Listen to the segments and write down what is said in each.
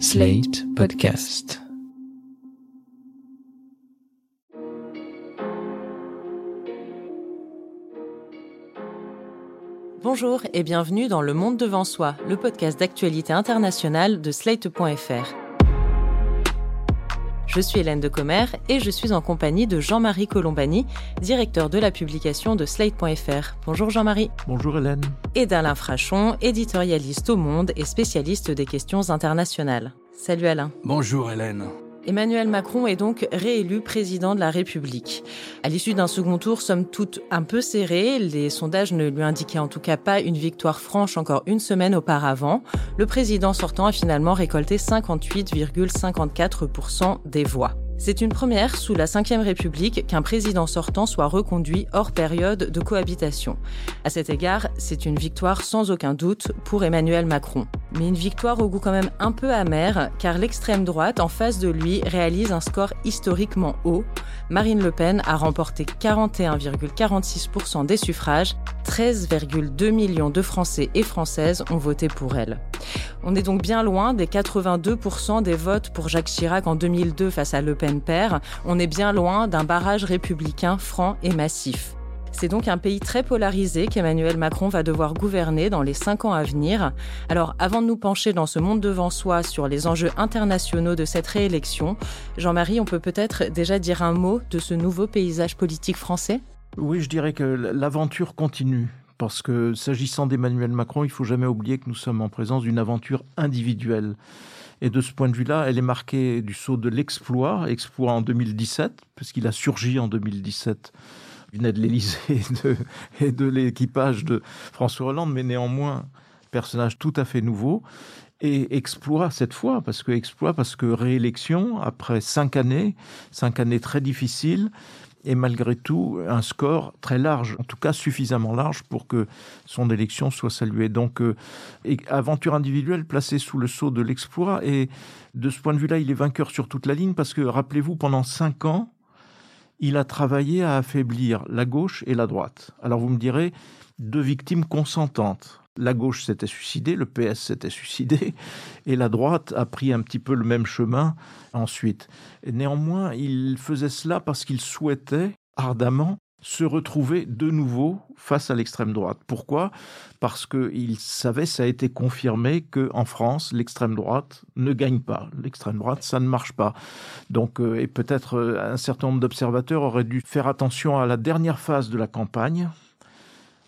Slate Podcast. Bonjour et bienvenue dans Le Monde devant soi, le podcast d'actualité internationale de Slate.fr. Je suis Hélène de Commer et je suis en compagnie de Jean-Marie Colombani, directeur de la publication de Slate.fr. Bonjour Jean-Marie. Bonjour Hélène. Et d'Alain Frachon, éditorialiste au Monde et spécialiste des questions internationales. Salut Alain. Bonjour Hélène. Emmanuel Macron est donc réélu président de la République. À l'issue d'un second tour, somme toute un peu serré, les sondages ne lui indiquaient en tout cas pas une victoire franche encore une semaine auparavant. Le président sortant a finalement récolté 58,54% des voix. C'est une première sous la Ve République qu'un président sortant soit reconduit hors période de cohabitation. À cet égard, c'est une victoire sans aucun doute pour Emmanuel Macron. Mais une victoire au goût quand même un peu amer, car l'extrême droite en face de lui réalise un score historiquement haut. Marine Le Pen a remporté 41,46% des suffrages, 13,2 millions de Français et Françaises ont voté pour elle. On est donc bien loin des 82% des votes pour Jacques Chirac en 2002 face à Le Pen père. On est bien loin d'un barrage républicain franc et massif. C'est donc un pays très polarisé qu'Emmanuel Macron va devoir gouverner dans les cinq ans à venir. Alors, avant de nous pencher dans ce monde devant soi sur les enjeux internationaux de cette réélection, Jean-Marie, on peut peut-être déjà dire un mot de ce nouveau paysage politique français? Oui, je dirais que l'aventure continue. Parce que s'agissant d'Emmanuel Macron, il faut jamais oublier que nous sommes en présence d'une aventure individuelle. Et de ce point de vue-là, elle est marquée du saut de l'exploit, exploit en 2017, puisqu'il a surgi en 2017 venait de l'Élysée et de, l'équipage de François Hollande, mais néanmoins, personnage tout à fait nouveau. Et exploit cette fois, parce que exploit, parce que réélection, après cinq années, cinq années très difficiles, et malgré tout un score très large, en tout cas suffisamment large pour que son élection soit saluée. Donc, euh, aventure individuelle placée sous le sceau de l'exploit, et de ce point de vue-là, il est vainqueur sur toute la ligne, parce que rappelez-vous, pendant cinq ans, il a travaillé à affaiblir la gauche et la droite. Alors vous me direz, deux victimes consentantes. La gauche s'était suicidée, le PS s'était suicidé, et la droite a pris un petit peu le même chemin ensuite. néanmoins, il faisait cela parce qu'il souhaitait ardemment se retrouver de nouveau face à l'extrême droite. Pourquoi? Parce qu'il savait, ça a été confirmé, qu'en France, l'extrême droite ne gagne pas. L'extrême droite, ça ne marche pas. Donc, euh, et peut-être euh, un certain nombre d'observateurs auraient dû faire attention à la dernière phase de la campagne,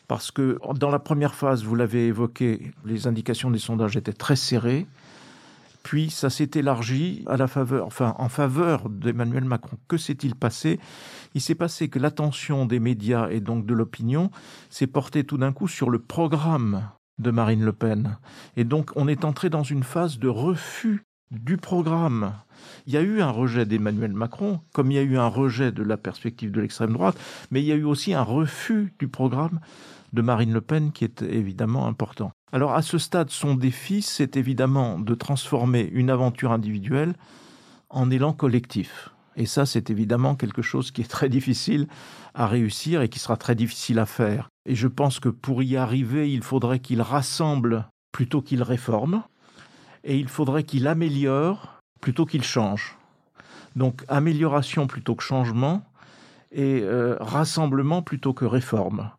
parce que dans la première phase, vous l'avez évoqué, les indications des sondages étaient très serrées. Puis ça s'est élargi à la faveur, enfin en faveur d'Emmanuel Macron. Que s'est-il passé? Il s'est passé que l'attention des médias et donc de l'opinion s'est portée tout d'un coup sur le programme de Marine Le Pen. Et donc on est entré dans une phase de refus du programme. Il y a eu un rejet d'Emmanuel Macron, comme il y a eu un rejet de la perspective de l'extrême droite, mais il y a eu aussi un refus du programme de Marine Le Pen qui est évidemment important. Alors à ce stade, son défi, c'est évidemment de transformer une aventure individuelle en élan collectif. Et ça, c'est évidemment quelque chose qui est très difficile à réussir et qui sera très difficile à faire. Et je pense que pour y arriver, il faudrait qu'il rassemble plutôt qu'il réforme, et il faudrait qu'il améliore plutôt qu'il change. Donc amélioration plutôt que changement, et euh, rassemblement plutôt que réforme.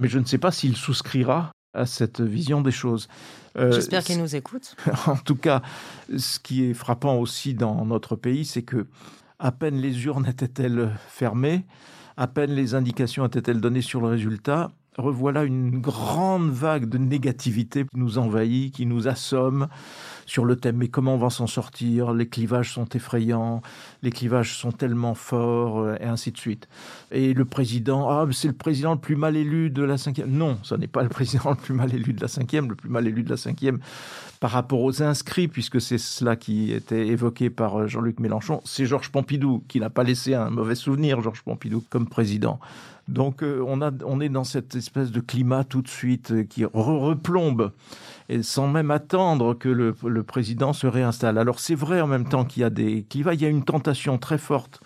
Mais je ne sais pas s'il souscrira à cette vision des choses. Euh, J'espère qu'il nous écoute. En tout cas, ce qui est frappant aussi dans notre pays, c'est que à peine les urnes étaient-elles fermées, à peine les indications étaient-elles données sur le résultat, revoilà une grande vague de négativité qui nous envahit, qui nous assomme sur le thème mais comment on va s'en sortir Les clivages sont effrayants, les clivages sont tellement forts, euh, et ainsi de suite. Et le président, ah, c'est le président le plus mal élu de la cinquième. Non, ce n'est pas le président le plus mal élu de la cinquième. Le plus mal élu de la cinquième par rapport aux inscrits, puisque c'est cela qui était évoqué par euh, Jean-Luc Mélenchon, c'est Georges Pompidou qui n'a pas laissé un mauvais souvenir, Georges Pompidou, comme président. Donc euh, on, a, on est dans cette espèce de climat tout de suite qui replombe et sans même attendre que le, président se réinstalle. Alors c'est vrai en même temps qu'il y a des clivages, il y a une tentation très forte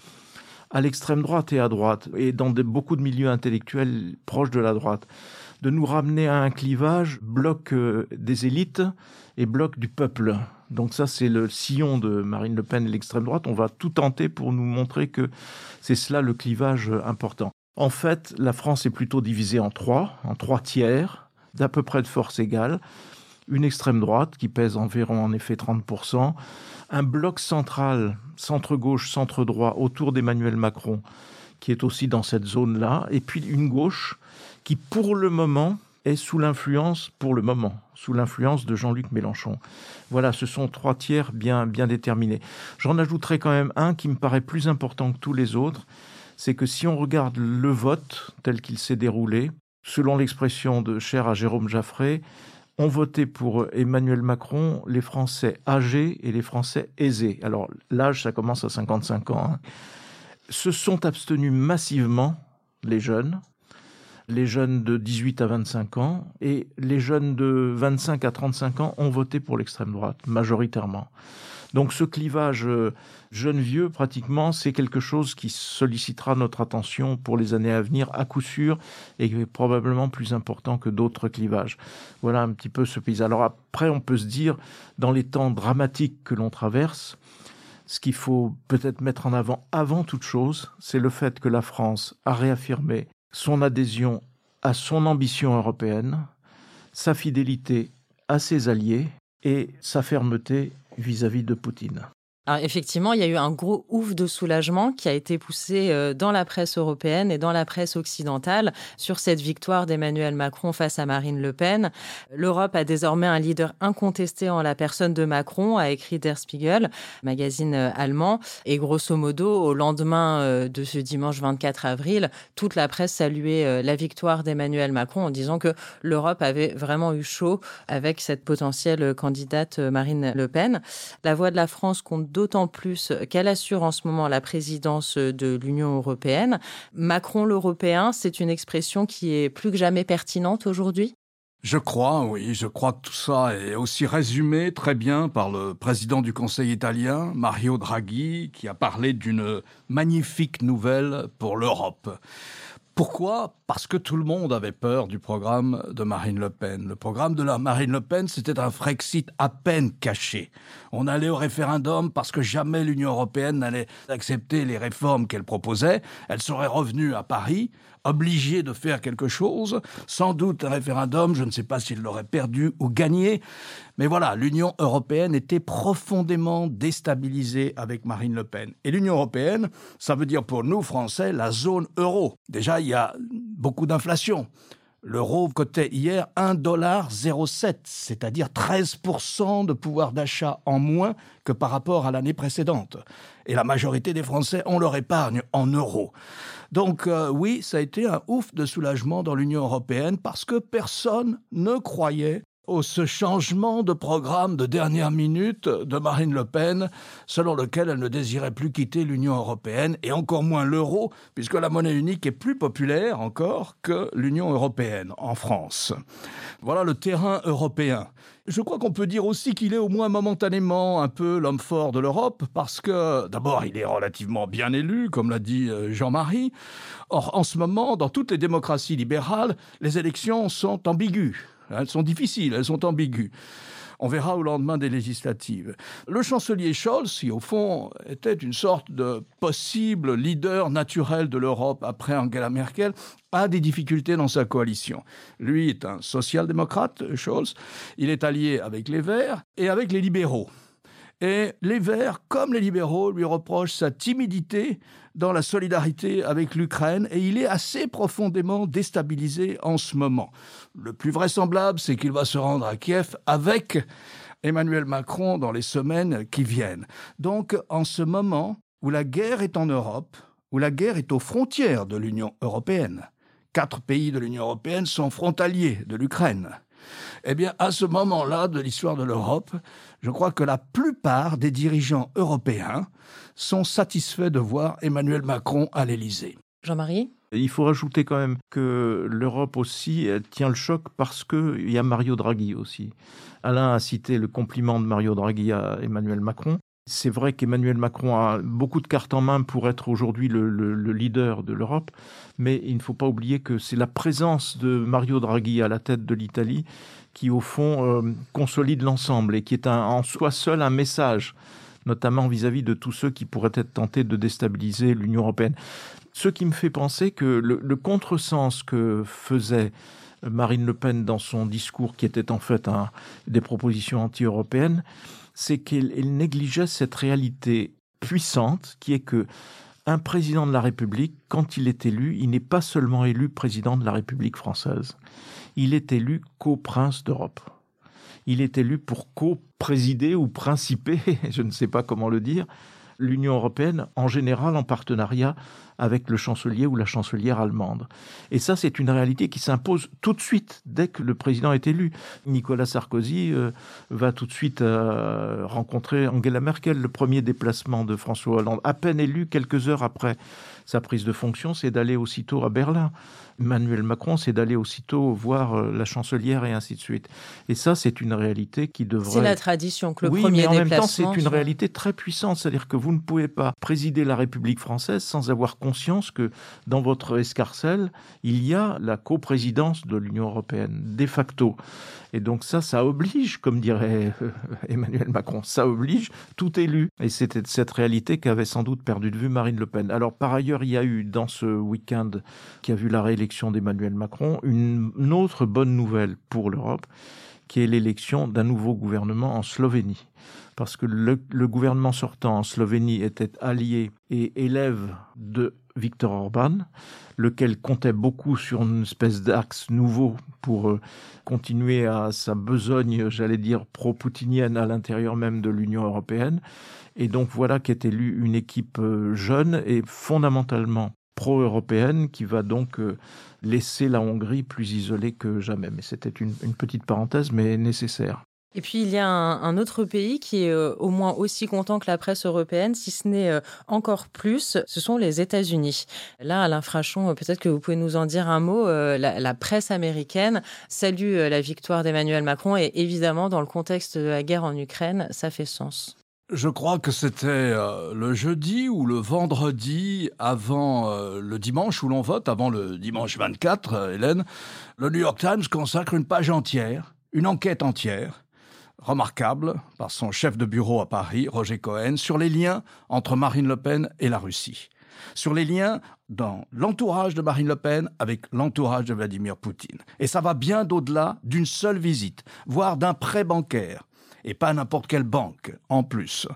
à l'extrême droite et à droite, et dans beaucoup de milieux intellectuels proches de la droite, de nous ramener à un clivage bloc euh, des élites et bloc du peuple. Donc ça, c'est le sillon de Marine Le Pen et l'extrême droite. On va tout tenter pour nous montrer que c'est cela le clivage important. En fait, la France est plutôt divisée en trois, en trois tiers, d'à peu près de force égale. Une extrême droite qui pèse environ en effet 30%, un bloc central, centre-gauche, centre-droit, autour d'Emmanuel Macron, qui est aussi dans cette zone-là, et puis une gauche qui, pour le moment, est sous l'influence, pour le moment, sous l'influence de Jean-Luc Mélenchon. Voilà, ce sont trois tiers bien, bien déterminés. J'en ajouterai quand même un qui me paraît plus important que tous les autres, c'est que si on regarde le vote tel qu'il s'est déroulé, selon l'expression de cher à Jérôme Jaffré, ont voté pour Emmanuel Macron les Français âgés et les Français aisés. Alors l'âge, ça commence à 55 ans. Hein. Se sont abstenus massivement les jeunes, les jeunes de 18 à 25 ans, et les jeunes de 25 à 35 ans ont voté pour l'extrême droite, majoritairement. Donc ce clivage euh, jeune-vieux, pratiquement, c'est quelque chose qui sollicitera notre attention pour les années à venir, à coup sûr, et qui est probablement plus important que d'autres clivages. Voilà un petit peu ce paysage. Alors après, on peut se dire, dans les temps dramatiques que l'on traverse, ce qu'il faut peut-être mettre en avant avant toute chose, c'est le fait que la France a réaffirmé son adhésion à son ambition européenne, sa fidélité à ses alliés et sa fermeté vis-à-vis de Poutine. Alors effectivement, il y a eu un gros ouf de soulagement qui a été poussé euh, dans la presse européenne et dans la presse occidentale sur cette victoire d'Emmanuel Macron face à Marine Le Pen. L'Europe a désormais un leader incontesté en la personne de Macron, a écrit Der Spiegel, magazine euh, allemand. Et grosso modo, au lendemain euh, de ce dimanche 24 avril, toute la presse saluait la victoire d'Emmanuel Macron en disant que l'Europe avait vraiment eu chaud avec cette potentielle candidate Marine Le Pen. La voix de la France compte d'autant plus qu'elle assure en ce moment la présidence de l'Union européenne. Macron l'Européen, c'est une expression qui est plus que jamais pertinente aujourd'hui? Je crois, oui, je crois que tout ça est aussi résumé très bien par le président du Conseil italien, Mario Draghi, qui a parlé d'une magnifique nouvelle pour l'Europe. Pourquoi Parce que tout le monde avait peur du programme de Marine Le Pen. Le programme de la Marine Le Pen, c'était un Frexit à peine caché. On allait au référendum parce que jamais l'Union européenne n'allait accepter les réformes qu'elle proposait. Elle serait revenue à Paris obligé de faire quelque chose. Sans doute un référendum, je ne sais pas s'il l'aurait perdu ou gagné. Mais voilà, l'Union européenne était profondément déstabilisée avec Marine Le Pen. Et l'Union européenne, ça veut dire pour nous, Français, la zone euro. Déjà, il y a beaucoup d'inflation. L'euro cotait hier 1,07$, c'est-à-dire 13% de pouvoir d'achat en moins que par rapport à l'année précédente. Et la majorité des Français ont leur épargne en euros. Donc euh, oui, ça a été un ouf de soulagement dans l'Union européenne parce que personne ne croyait au ce changement de programme de dernière minute de Marine Le Pen, selon lequel elle ne désirait plus quitter l'Union européenne et encore moins l'euro, puisque la monnaie unique est plus populaire encore que l'Union européenne en France. Voilà le terrain européen. Je crois qu'on peut dire aussi qu'il est au moins momentanément un peu l'homme fort de l'Europe, parce que d'abord il est relativement bien élu, comme l'a dit euh, Jean-Marie. Or, en ce moment, dans toutes les démocraties libérales, les élections sont ambiguës. Elles sont difficiles, elles sont ambiguës. On verra au lendemain des législatives. Le chancelier Scholz, qui au fond était une sorte de possible leader naturel de l'Europe après Angela Merkel, a des difficultés dans sa coalition. Lui est un social-démocrate, Scholz. Il est allié avec les Verts et avec les libéraux. Et les Verts, comme les libéraux, lui reprochent sa timidité dans la solidarité avec l'Ukraine et il est assez profondément déstabilisé en ce moment. Le plus vraisemblable, c'est qu'il va se rendre à Kiev avec Emmanuel Macron dans les semaines qui viennent. Donc, en ce moment où la guerre est en Europe, où la guerre est aux frontières de l'Union européenne, quatre pays de l'Union européenne sont frontaliers de l'Ukraine. Eh bien, à ce moment-là de l'histoire de l'Europe, je crois que la plupart des dirigeants européens sont satisfaits de voir Emmanuel Macron à l'Élysée. Jean-Marie? Il faut rajouter quand même que l'Europe aussi tient le choc parce qu'il y a Mario Draghi aussi. Alain a cité le compliment de Mario Draghi à Emmanuel Macron. C'est vrai qu'Emmanuel Macron a beaucoup de cartes en main pour être aujourd'hui le, leader de l'Europe, mais il ne faut pas oublier que c'est la présence de Mario Draghi à la tête de l'Italie qui, au fond, euh, consolide l'ensemble et qui est en soi seul un message, notamment vis-à-vis de tous ceux qui pourraient être tentés de déstabiliser l'Union européenne. Ce qui me fait penser que le, le contresens que faisait Marine Le Pen dans son discours, qui était en fait des propositions anti-européennes, c'est qu'elle négligeait cette réalité puissante qui est que un président de la République, quand il est élu, il n'est pas seulement élu président de la République française, il est élu co-prince d'Europe. Il est élu pour co-présider ou principer, je ne sais pas comment le dire, l'Union européenne, en général en partenariat avec le chancelier ou la chancelière allemande. Et ça, c'est une réalité qui s'impose tout de suite dès que le président est élu. Nicolas Sarkozy euh, va tout de suite euh, rencontrer Angela Merkel, le premier déplacement de François Hollande, à peine élu quelques heures après sa prise de fonction, c'est d'aller aussitôt à Berlin. Emmanuel Macron, c'est d'aller aussitôt voir euh, la chancelière et ainsi de suite. Et ça, c'est une réalité qui devrait. C'est la tradition que le oui, premier mais en même temps, c'est une réalité très puissante. C'est-à-dire que vous ne pouvez pas présider la République française sans avoir conscience que dans votre escarcelle, il y a la coprésidence de l'Union européenne, de facto. Et donc ça, ça oblige, comme dirait euh, Emmanuel Macron, ça oblige tout élu. Et c'était cette réalité qu'avait sans doute perdu de vue Marine Le Pen. Alors par ailleurs, il y a eu dans ce week-end qui a vu la réélection d'Emmanuel Macron une autre bonne nouvelle pour l'Europe, qui est l'élection d'un nouveau gouvernement en Slovénie parce que le, gouvernement sortant en Slovénie était allié et élève de Viktor Orban, lequel comptait beaucoup sur une espèce d'axe nouveau pour euh, continuer à sa besogne, j'allais dire, pro-poutinienne à l'intérieur même de l'Union européenne. Et donc voilà qu'est élue une équipe euh, jeune et fondamentalement pro-européenne qui va donc euh, laisser la Hongrie plus isolée que jamais. Mais c'était une petite parenthèse, mais nécessaire. Et puis il y a un, autre pays qui est euh, au moins aussi content que la presse européenne, si ce n'est euh, encore plus, ce sont les États-Unis. Là, Alain Frachon, peut-être que vous pouvez nous en dire un mot. La presse américaine salue la victoire d'Emmanuel Macron et évidemment, dans le contexte de la guerre en Ukraine, ça fait sens. Je crois que c'était le jeudi ou le vendredi avant le dimanche où l'on vote, avant le dimanche 24, Hélène, le New York Times consacre une page entière, une enquête entière remarquable par son chef de bureau à Paris, Roger Cohen, sur les liens entre Marine Le Pen et la Russie. Sur les liens dans l'entourage de Marine Le Pen avec l'entourage de Vladimir Poutine. Et ça va bien au-delà d'une seule visite, voire d'un prêt bancaire. Et pas n'importe quelle banque, en plus.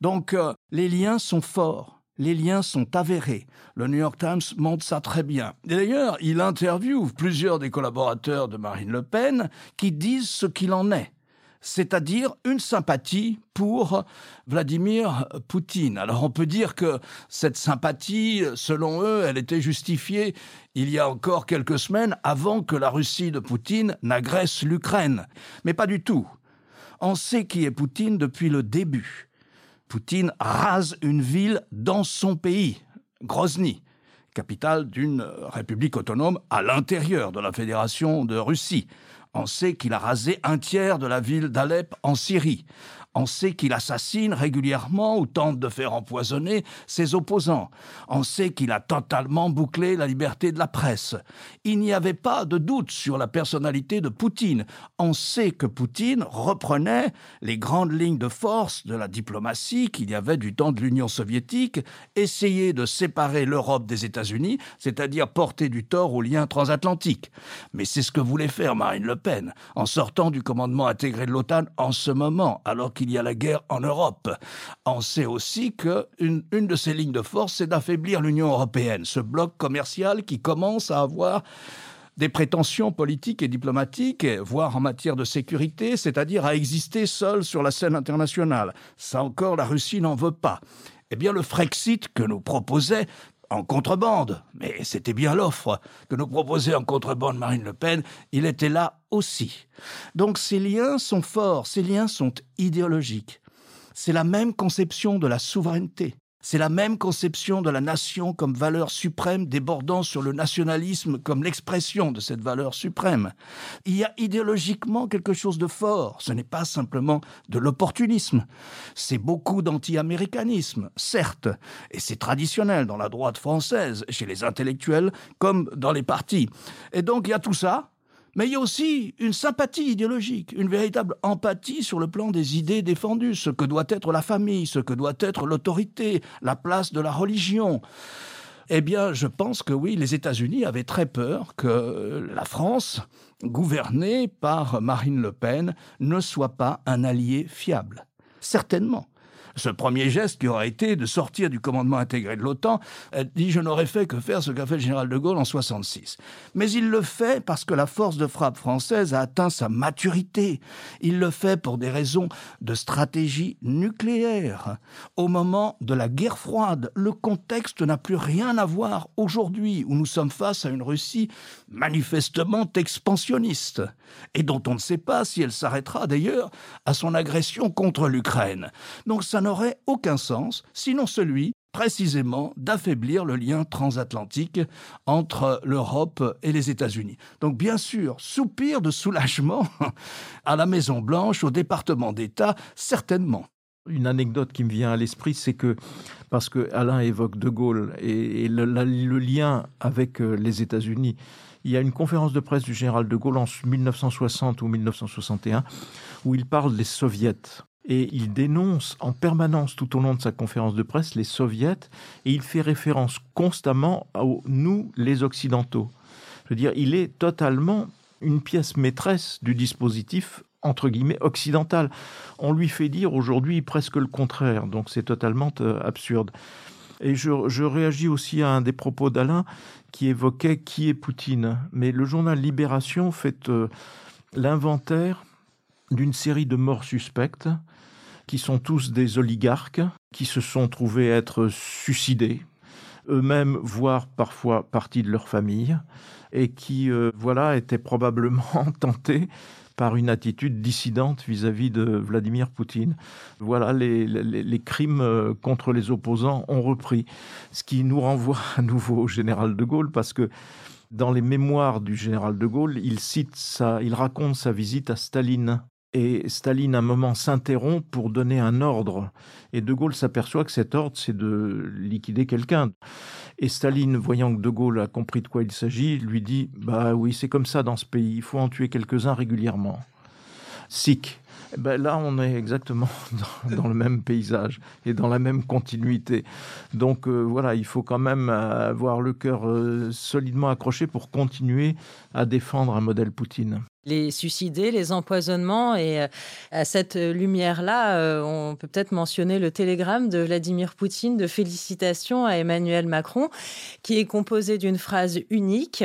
Donc, euh, les liens sont forts. Les liens sont avérés. Le New York Times montre ça très bien. Et d'ailleurs, il interviewe plusieurs des collaborateurs de Marine Le Pen qui disent ce qu'il en est c'est-à-dire une sympathie pour Vladimir Poutine. Alors on peut dire que cette sympathie, selon eux, elle était justifiée il y a encore quelques semaines avant que la Russie de Poutine n'agresse l'Ukraine. Mais pas du tout. On sait qui est Poutine depuis le début. Poutine rase une ville dans son pays, Grozny, capitale d'une république autonome à l'intérieur de la Fédération de Russie. On sait qu'il a rasé un tiers de la ville d'Alep en Syrie. On sait qu'il assassine régulièrement ou tente de faire empoisonner ses opposants. On sait qu'il a totalement bouclé la liberté de la presse. Il n'y avait pas de doute sur la personnalité de Poutine. On sait que Poutine reprenait les grandes lignes de force de la diplomatie qu'il y avait du temps de l'Union soviétique, essayer de séparer l'Europe des États-Unis, c'est-à-dire porter du tort aux liens transatlantiques. Mais c'est ce que voulait faire Marine Le Pen en sortant du commandement intégré de l'OTAN en ce moment, alors qu'il il y a la guerre en Europe. On sait aussi qu'une une de ces lignes de force, c'est d'affaiblir l'Union européenne, ce bloc commercial qui commence à avoir des prétentions politiques et diplomatiques, voire en matière de sécurité, c'est-à-dire à exister seul sur la scène internationale. Ça encore, la Russie n'en veut pas. Eh bien, le Frexit que nous proposait en contrebande, mais c'était bien l'offre que nous proposait en contrebande Marine Le Pen, il était là aussi. Donc ces liens sont forts, ces liens sont idéologiques. C'est la même conception de la souveraineté. C'est la même conception de la nation comme valeur suprême débordant sur le nationalisme comme l'expression de cette valeur suprême. Il y a idéologiquement quelque chose de fort. Ce n'est pas simplement de l'opportunisme. C'est beaucoup d'anti-américanisme, certes, et c'est traditionnel dans la droite française, chez les intellectuels comme dans les partis. Et donc il y a tout ça, mais il y a aussi une sympathie idéologique, une véritable empathie sur le plan des idées défendues, ce que doit être la famille, ce que doit être l'autorité, la place de la religion. Eh bien, je pense que oui, les États-Unis avaient très peur que la France, gouvernée par Marine Le Pen, ne soit pas un allié fiable. Certainement ce premier geste qui aura été de sortir du commandement intégré de l'OTAN, dit je n'aurais fait que faire ce qu'a fait le général de Gaulle en 66. Mais il le fait parce que la force de frappe française a atteint sa maturité. Il le fait pour des raisons de stratégie nucléaire. Au moment de la guerre froide, le contexte n'a plus rien à voir aujourd'hui où nous sommes face à une Russie manifestement expansionniste et dont on ne sait pas si elle s'arrêtera d'ailleurs à son agression contre l'Ukraine. Donc ça n'aurait aucun sens, sinon celui précisément d'affaiblir le lien transatlantique entre l'Europe et les États-Unis. Donc bien sûr, soupir de soulagement à la Maison Blanche, au département d'État, certainement. Une anecdote qui me vient à l'esprit, c'est que, parce que Alain évoque De Gaulle et, le, le, lien avec euh, les États-Unis, il y a une conférence de presse du général de Gaulle en 1960 ou 1961 où il parle des soviets et il dénonce en permanence tout au long de sa conférence de presse les soviets et il fait référence constamment à nous, les occidentaux. Je veux dire, il est totalement une pièce maîtresse du dispositif entre guillemets occidental. On lui fait dire aujourd'hui presque le contraire, donc c'est totalement euh, absurde. Et je, réagis aussi à un des propos d'Alain qui évoquait qui est Poutine. Mais le journal Libération fait euh, l'inventaire d'une série de morts suspectes qui sont tous des oligarques qui se sont trouvés être suicidés, eux-mêmes, voire parfois partie de leur famille, et qui, euh, voilà, étaient probablement tentés par une attitude dissidente vis-à-vis de Vladimir Poutine. Voilà, les, les, crimes euh, contre les opposants ont repris. Ce qui nous renvoie à nouveau au général de Gaulle, parce que dans les mémoires du général de Gaulle, il cite ça, il raconte sa visite à Staline et Staline, à un moment, s'interrompt pour donner un ordre. Et De Gaulle s'aperçoit que cet ordre, c'est de liquider quelqu'un. Et Staline, voyant que De Gaulle a compris de quoi il s'agit, lui dit Bah oui, c'est comme ça dans ce pays, il faut en tuer quelques-uns régulièrement. Sick. Eh ben là, on est exactement dans, dans, le même paysage et dans la même continuité. Donc euh, voilà, il faut quand même avoir le cœur euh, solidement accroché pour continuer à défendre un modèle Poutine les suicidés, les empoisonnements. Et euh, à cette lumière-là, euh, on peut peut-être mentionner le télégramme de Vladimir Poutine de félicitations à Emmanuel Macron, qui est composé d'une phrase unique.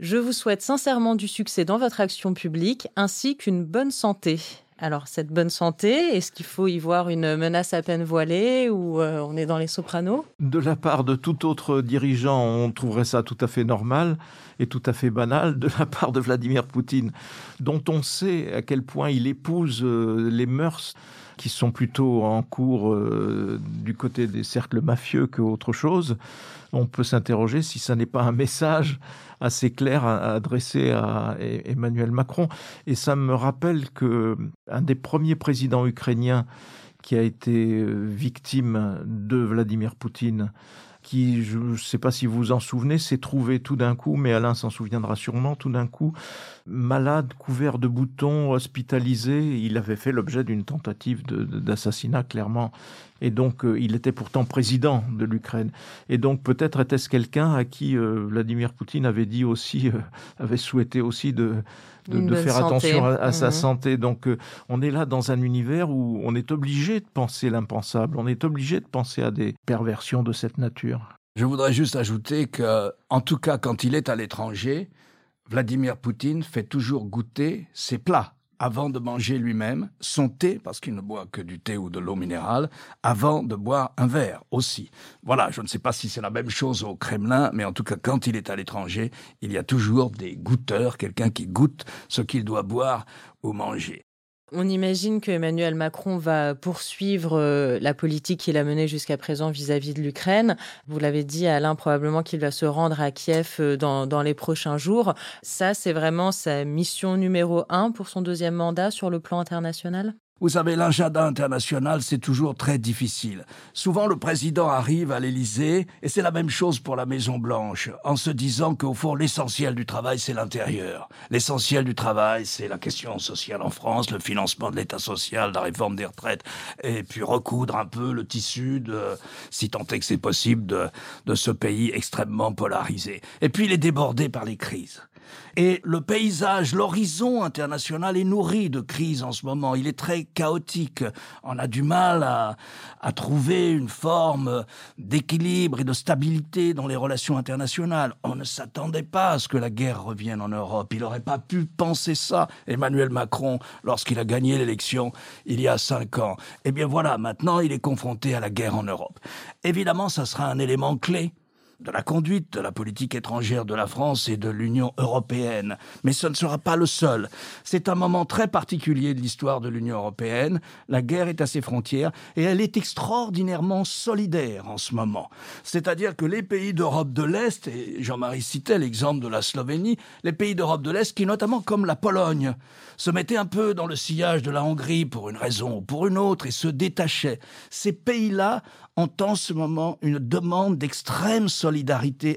Je vous souhaite sincèrement du succès dans votre action publique ainsi qu'une bonne santé. Alors, cette bonne santé, est-ce qu'il faut y voir une menace à peine voilée ou euh, on est dans les sopranos? De la part de tout autre dirigeant, on trouverait ça tout à fait normal et tout à fait banal. De la part de Vladimir Poutine, dont on sait à quel point il épouse euh, les mœurs qui sont plutôt en cours euh, du côté des cercles mafieux qu'autre chose, on peut s'interroger si ça n'est pas un message assez clair à, à Emmanuel Macron. Et ça me rappelle que un des premiers présidents ukrainiens qui a été euh, victime de Vladimir Poutine qui, je ne sais pas si vous vous en souvenez, s'est trouvé tout d'un coup, mais Alain s'en souviendra sûrement, tout d'un coup, malade, couvert de boutons, hospitalisé. Il avait fait l'objet d'une tentative d'assassinat, clairement. Et donc, euh, il était pourtant président de l'Ukraine. Et donc, peut-être était-ce quelqu'un à qui euh, Vladimir Poutine avait dit aussi, euh, avait souhaité aussi de, de, de faire santé. attention à, à mmh. sa santé. Donc, on est là dans un univers où on est obligé de penser l'impensable. On est obligé de penser à des perversions de cette nature. Je voudrais juste ajouter que, en tout cas, quand il est à l'étranger, Vladimir Poutine fait toujours goûter ses plats avant de manger lui-même son thé, parce qu'il ne boit que du thé ou de l'eau minérale, avant de boire un verre aussi. Voilà, je ne sais pas si c'est la même chose au Kremlin, mais en tout cas, quand il est à l'étranger, il y a toujours des goûteurs, quelqu'un qui goûte ce qu'il doit boire ou manger. On imagine que Emmanuel Macron va poursuivre euh, la politique qu'il a menée jusqu'à présent vis-à-vis de l'Ukraine. Vous l'avez dit, Alain, probablement qu'il va se rendre à Kiev euh, dans, dans les prochains jours. Ça, c'est vraiment sa mission numéro un pour son deuxième mandat sur le plan international? Vous savez, l'agenda international, c'est toujours très difficile. Souvent, le président arrive à l'Élysée, et c'est la même chose pour la Maison-Blanche, en se disant qu'au fond, l'essentiel du travail, c'est l'intérieur. L'essentiel du travail, c'est la question sociale en France, le financement de l'État social, la réforme des retraites, et puis recoudre un peu le tissu de, si tant est que c'est possible, de, de ce pays extrêmement polarisé. Et puis, il est débordé par les crises. Et le paysage, l'horizon international est nourri de crises en ce moment. Il est très chaotique. On a du mal à, à trouver une forme d'équilibre et de stabilité dans les relations internationales. On ne s'attendait pas à ce que la guerre revienne en Europe. Il n'aurait pas pu penser ça, Emmanuel Macron, lorsqu'il a gagné l'élection il y a cinq ans. Eh bien voilà, maintenant il est confronté à la guerre en Europe. Évidemment, ça sera un élément clé de la conduite de la politique étrangère de la France et de l'Union européenne. Mais ce ne sera pas le seul. C'est un moment très particulier de l'histoire de l'Union européenne. La guerre est à ses frontières et elle est extraordinairement solidaire en ce moment. C'est-à-dire que les pays d'Europe de l'Est, et Jean-Marie citait l'exemple de la Slovénie, les pays d'Europe de l'Est qui, notamment comme la Pologne, se mettaient un peu dans le sillage de la Hongrie pour une raison ou pour une autre et se détachaient. Ces pays-là ont en ce moment une demande d'extrême solidarité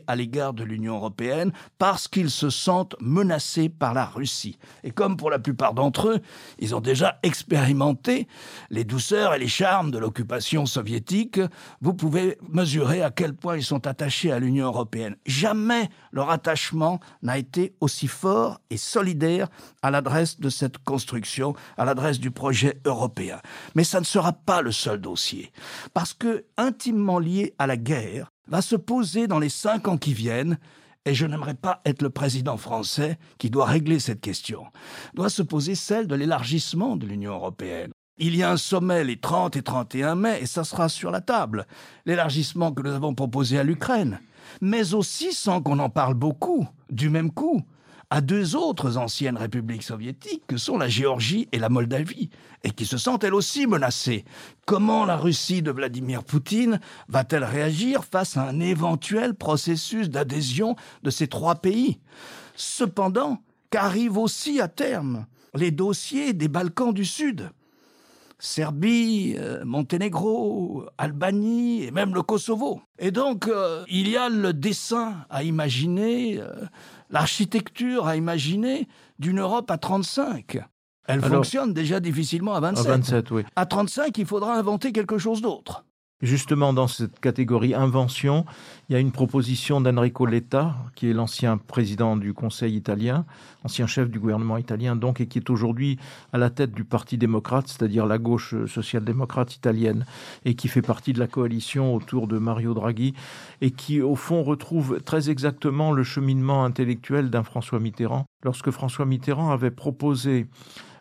à l'égard de l'Union européenne parce qu'ils se sentent menacés par la Russie. Et comme pour la plupart d'entre eux, ils ont déjà expérimenté les douceurs et les charmes de l'occupation soviétique, vous pouvez mesurer à quel point ils sont attachés à l'Union européenne. Jamais leur attachement n'a été aussi fort et solidaire à l'adresse de cette construction, à l'adresse du projet européen. Mais ça ne sera pas le seul dossier. Parce que intimement lié à la guerre va se poser dans les cinq ans qui viennent, et je n'aimerais pas être le président français qui doit régler cette question, doit se poser celle de l'élargissement de l'Union européenne. Il y a un sommet les 30 et 31 mai, et ça sera sur la table. L'élargissement que nous avons proposé à l'Ukraine. Mais aussi, sans qu'on en parle beaucoup, du même coup, à deux autres anciennes républiques soviétiques que sont la Géorgie et la Moldavie, et qui se sentent elles aussi menacées. Comment la Russie de Vladimir Poutine va-t-elle réagir face à un éventuel processus d'adhésion de ces trois pays? Cependant, qu'arrivent aussi à terme les dossiers des Balkans du Sud? Serbie, euh, Monténégro, Albanie et même le Kosovo. Et donc, euh, il y a le dessin à imaginer, euh, l'architecture à imaginer d'une Europe à 35. Elle fonctionne déjà difficilement à 27. À 27, oui. À 35, il faudra inventer quelque chose d'autre. Justement, dans cette catégorie invention, il y a une proposition d'Enrico Letta, qui est l'ancien président du Conseil italien, ancien chef du gouvernement italien, donc, et qui est aujourd'hui à la tête du Parti démocrate, c'est-à-dire la gauche social-démocrate italienne, et qui fait partie de la coalition autour de Mario Draghi, et qui, au fond, retrouve très exactement le cheminement intellectuel d'un François Mitterrand. Lorsque François Mitterrand avait proposé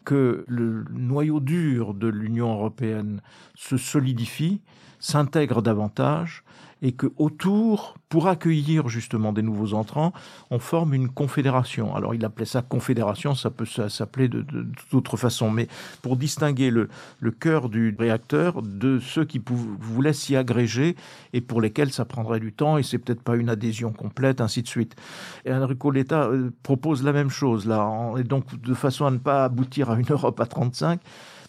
que le noyau dur de l'Union européenne se solidifie, s'intègre davantage et que autour, pour accueillir justement des nouveaux entrants, on forme une confédération. Alors il appelait ça confédération, ça peut s'appeler de, d'autres façons, mais pour distinguer le, le cœur du réacteur de ceux qui voulaient s'y agréger et pour lesquels ça prendrait du temps et c'est peut-être pas une adhésion complète, ainsi de suite. Et Enrico Letta euh, propose la même chose là, et donc de façon à ne pas aboutir à une Europe à 35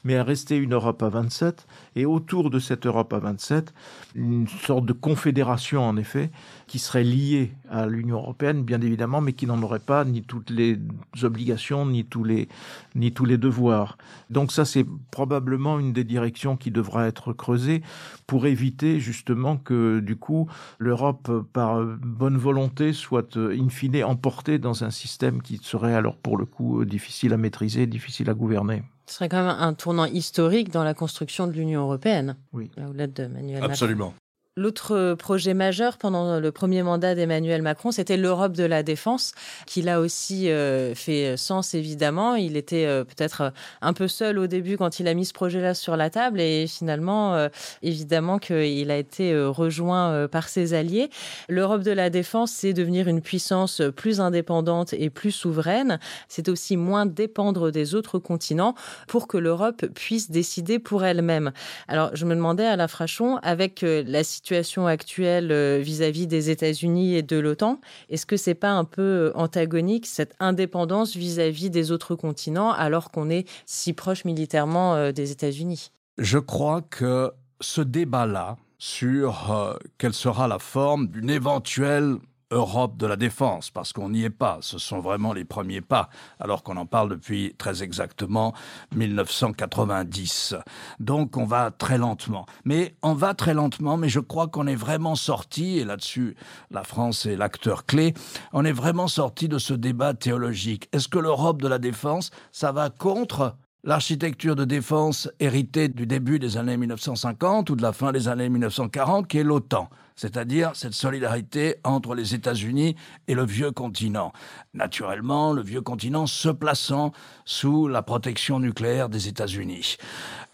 mais à rester une Europe à 27, et autour de cette Europe à 27, une sorte de confédération, en effet, qui serait liée à l'Union européenne, bien évidemment, mais qui n'en aurait pas ni toutes les obligations, ni tous les, ni tous les devoirs. Donc ça, c'est probablement une des directions qui devra être creusée pour éviter justement que, du coup, l'Europe, par bonne volonté, soit in fine emportée dans un système qui serait alors, pour le coup, difficile à maîtriser, difficile à gouverner. Ce serait quand même un tournant historique dans la construction de l'Union européenne. Oui. À l'aide de Manuel Absolument. L'autre projet majeur pendant le premier mandat d'Emmanuel Macron, c'était l'Europe de la défense, qui là aussi euh, fait sens évidemment. Il était euh, peut-être un peu seul au début quand il a mis ce projet-là sur la table et finalement, euh, évidemment qu'il a été rejoint par ses alliés. L'Europe de la défense, c'est devenir une puissance plus indépendante et plus souveraine. C'est aussi moins dépendre des autres continents pour que l'Europe puisse décider pour elle-même. Alors, je me demandais à la Frachon, avec la situation situation actuelle euh, vis-à-vis des États-Unis et de l'OTAN Est-ce que c'est pas un peu euh, antagonique cette indépendance vis-à-vis des autres continents alors qu'on est si proche militairement euh, des États-Unis? Je crois que ce débat-là sur quelle sera la forme d'une éventuelle Europe de la défense, parce qu'on n'y est pas. Ce sont vraiment les premiers pas, alors qu'on en parle depuis très exactement 1990. Donc on va très lentement. Mais on va très lentement, mais je crois qu'on est vraiment sorti, et là-dessus la France est l'acteur clé, on est vraiment sorti de ce débat théologique. Est-ce que l'Europe de la défense, ça va contre l'architecture de défense héritée du début des années 1950 ou de la fin des années 1940, qui est l'OTAN c'est-à-dire cette solidarité entre les États-Unis et le vieux continent. Naturellement, le vieux continent se plaçant sous la protection nucléaire des États-Unis.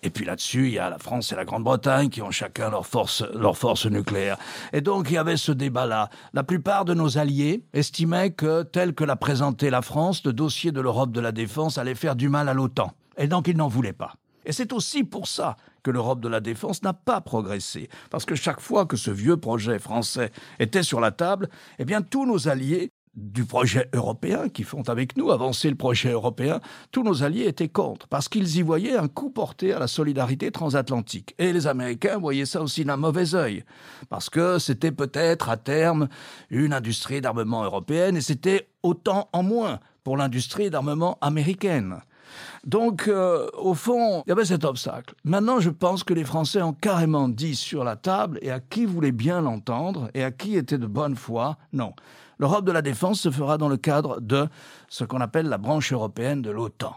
Et puis là-dessus, il y a la France et la Grande-Bretagne qui ont chacun leur force, leur nucléaire. Et donc, il y avait ce débat-là. La plupart de nos alliés estimaient que, tel que l'a présenté la France, le dossier de l'Europe de la défense allait faire du mal à l'OTAN. Et donc, ils n'en voulaient pas. Et c'est aussi pour ça que l'Europe de la défense n'a pas progressé. Parce que chaque fois que ce vieux projet français était sur la table, eh bien, tous nos alliés du projet européen, qui font avec nous avancer le projet européen, tous nos alliés étaient contre, parce qu'ils y voyaient un coup porté à la solidarité transatlantique. Et les Américains voyaient ça aussi d'un mauvais œil, parce que c'était peut-être à terme une industrie d'armement européenne, et c'était autant en moins pour l'industrie d'armement américaine. Donc, euh, au fond, il y avait cet obstacle. Maintenant, je pense que les Français ont carrément dit sur la table, et à qui voulait bien l'entendre, et à qui était de bonne foi, non. L'Europe de la défense se fera dans le cadre de ce qu'on appelle la branche européenne de l'OTAN.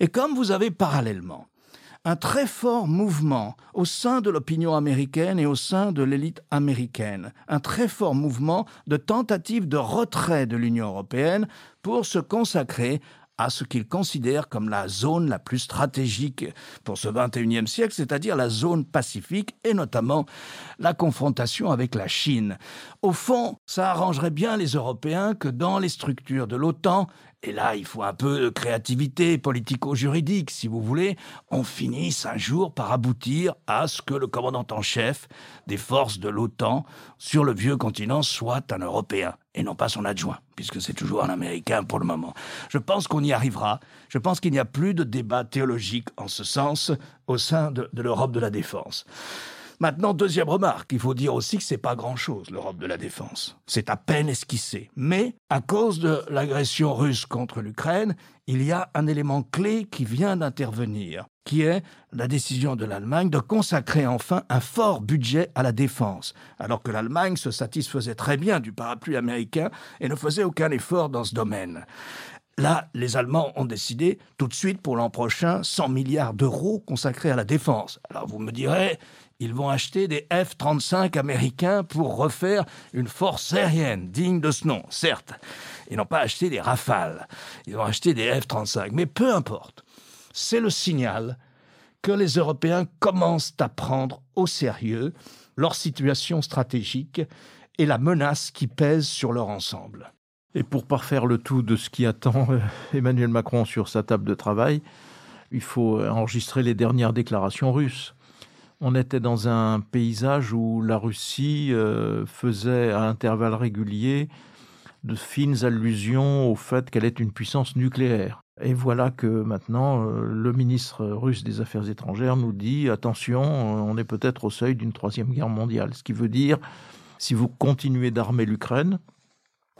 Et comme vous avez parallèlement un très fort mouvement au sein de l'opinion américaine et au sein de l'élite américaine, un très fort mouvement de tentative de retrait de l'Union européenne pour se consacrer à ce qu'il considère comme la zone la plus stratégique pour ce 21e siècle, c'est-à-dire la zone pacifique et notamment la confrontation avec la Chine. Au fond, ça arrangerait bien les Européens que dans les structures de l'OTAN, et là, il faut un peu de créativité politico-juridique, si vous voulez. On finisse un jour par aboutir à ce que le commandant en chef des forces de l'OTAN sur le vieux continent soit un Européen et non pas son adjoint, puisque c'est toujours un Américain pour le moment. Je pense qu'on y arrivera. Je pense qu'il n'y a plus de débat théologique en ce sens au sein de, de l'Europe de la défense. Maintenant, deuxième remarque, il faut dire aussi que c'est pas grand-chose, l'Europe de la défense. C'est à peine esquissé. Mais, à cause de l'agression russe contre l'Ukraine, il y a un élément clé qui vient d'intervenir, qui est la décision de l'Allemagne de consacrer enfin un fort budget à la défense, alors que l'Allemagne se satisfaisait très bien du parapluie américain et ne faisait aucun effort dans ce domaine. Là, les Allemands ont décidé tout de suite pour l'an prochain 100 milliards d'euros consacrés à la défense. Alors vous me direz, ils vont acheter des F-35 américains pour refaire une force aérienne digne de ce nom, certes. Ils n'ont pas acheté des Rafales, ils ont acheté des F-35. Mais peu importe, c'est le signal que les Européens commencent à prendre au sérieux leur situation stratégique et la menace qui pèse sur leur ensemble. Et pour parfaire le tout de ce qui attend euh, Emmanuel Macron sur sa table de travail, il faut enregistrer les dernières déclarations russes on était dans un paysage où la Russie euh, faisait à intervalles réguliers de fines allusions au fait qu'elle est une puissance nucléaire. Et voilà que maintenant, euh, le ministre russe des Affaires étrangères nous dit attention, on est peut-être au seuil d'une troisième guerre mondiale. Ce qui veut dire, si vous continuez d'armer l'Ukraine,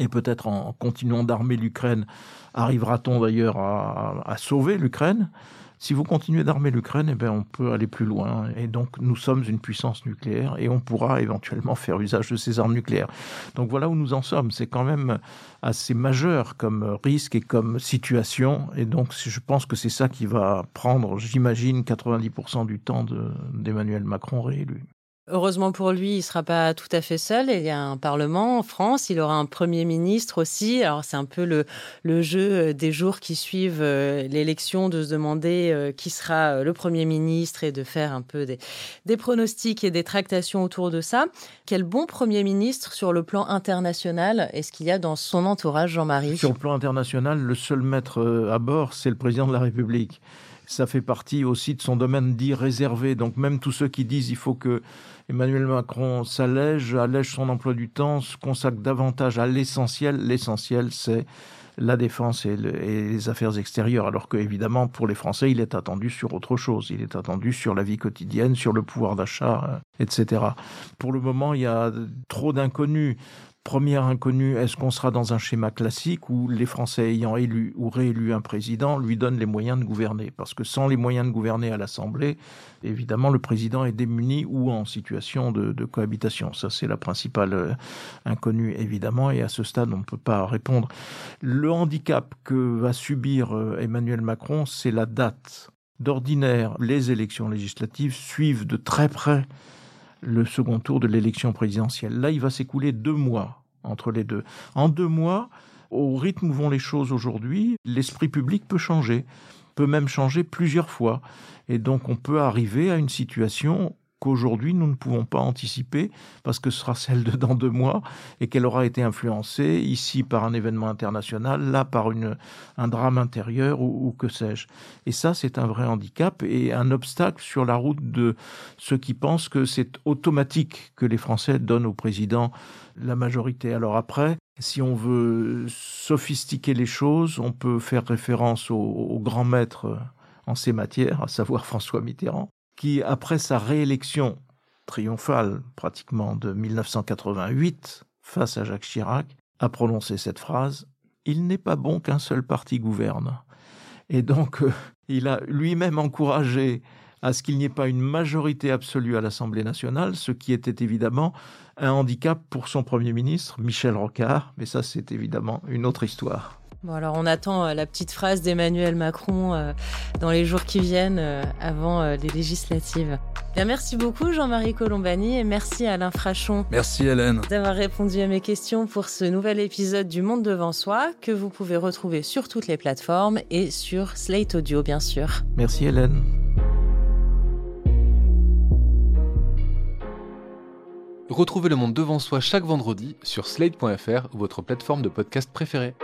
et peut-être en continuant d'armer l'Ukraine, arrivera-t-on d'ailleurs à sauver l'Ukraine si vous continuez d'armer l'Ukraine, eh bien, on peut aller plus loin. Et donc, nous sommes une puissance nucléaire et on pourra éventuellement faire usage de ces armes nucléaires. Donc, voilà où nous en sommes. C'est quand même assez majeur comme risque et comme situation. Et donc, je pense que c'est ça qui va prendre, j'imagine, 90% du temps d'Emmanuel Macron réélu. Heureusement pour lui, il ne sera pas tout à fait seul. Il y a un Parlement en France, il aura un Premier ministre aussi. Alors c'est un peu le, le, jeu des jours qui suivent euh, l'élection de se demander euh, qui sera le Premier ministre et de faire un peu des, des pronostics et des tractations autour de ça. Quel bon Premier ministre sur le plan international est-ce qu'il y a dans son entourage, Jean-Marie? Sur le plan international, le seul maître euh, à bord, c'est le président de la République ça fait partie aussi de son domaine dit réservé. Donc même tous ceux qui disent il faut que Emmanuel Macron s'allège, allège son emploi du temps, se consacre davantage à l'essentiel. L'essentiel, c'est la défense et, les affaires extérieures, alors que évidemment pour les Français, il est attendu sur autre chose. Il est attendu sur la vie quotidienne, sur le pouvoir d'achat, euh, etc. Pour le moment, il y a trop d'inconnus. Première inconnue, est-ce qu'on sera dans un schéma classique où les Français ayant élu ou réélu un président lui donnent les moyens de gouverner? Parce que sans les moyens de gouverner à l'Assemblée, évidemment, le président est démuni ou en situation de, de cohabitation. Ça, c'est la principale euh, inconnue, évidemment, et à ce stade, on ne peut pas répondre. Le handicap que va subir euh, Emmanuel Macron, c'est la date. D'ordinaire, les élections législatives suivent de très près le second tour de l'élection présidentielle. Là, il va s'écouler deux mois entre les deux. En deux mois, au rythme où vont les choses aujourd'hui, l'esprit public peut changer, peut même changer plusieurs fois. Et donc on peut arriver à une situation qu'aujourd'hui nous ne pouvons pas anticiper parce que ce sera celle de dans deux mois et qu'elle aura été influencée ici par un événement international, là par une, un drame intérieur ou, que sais-je. Et ça, c'est un vrai handicap et un obstacle sur la route de ceux qui pensent que c'est automatique que les Français donnent au président la majorité. Alors après, si on veut sophistiquer les choses, on peut faire référence au grand maître en ces matières, à savoir François Mitterrand, qui, après sa réélection triomphale pratiquement de 1988 face à Jacques Chirac, a prononcé cette phrase Il n'est pas bon qu'un seul parti gouverne. Et donc, euh, il a lui-même encouragé à ce qu'il n'y ait pas une majorité absolue à l'Assemblée nationale, ce qui était évidemment un handicap pour son Premier ministre, Michel Rocard, mais ça c'est évidemment une autre histoire. Bon, alors on attend euh, la petite phrase d'Emmanuel Macron euh, dans les jours qui viennent euh, avant les législatives. Bien, merci beaucoup Jean-Marie Colombani et merci Alain Frachon. Merci Hélène. D'avoir répondu à mes questions pour ce nouvel épisode du Monde devant soi que vous pouvez retrouver sur toutes les plateformes et sur Slate Audio bien sûr. Merci Hélène. Retrouvez le monde devant soi chaque vendredi sur slate.fr, votre plateforme de podcast préférée.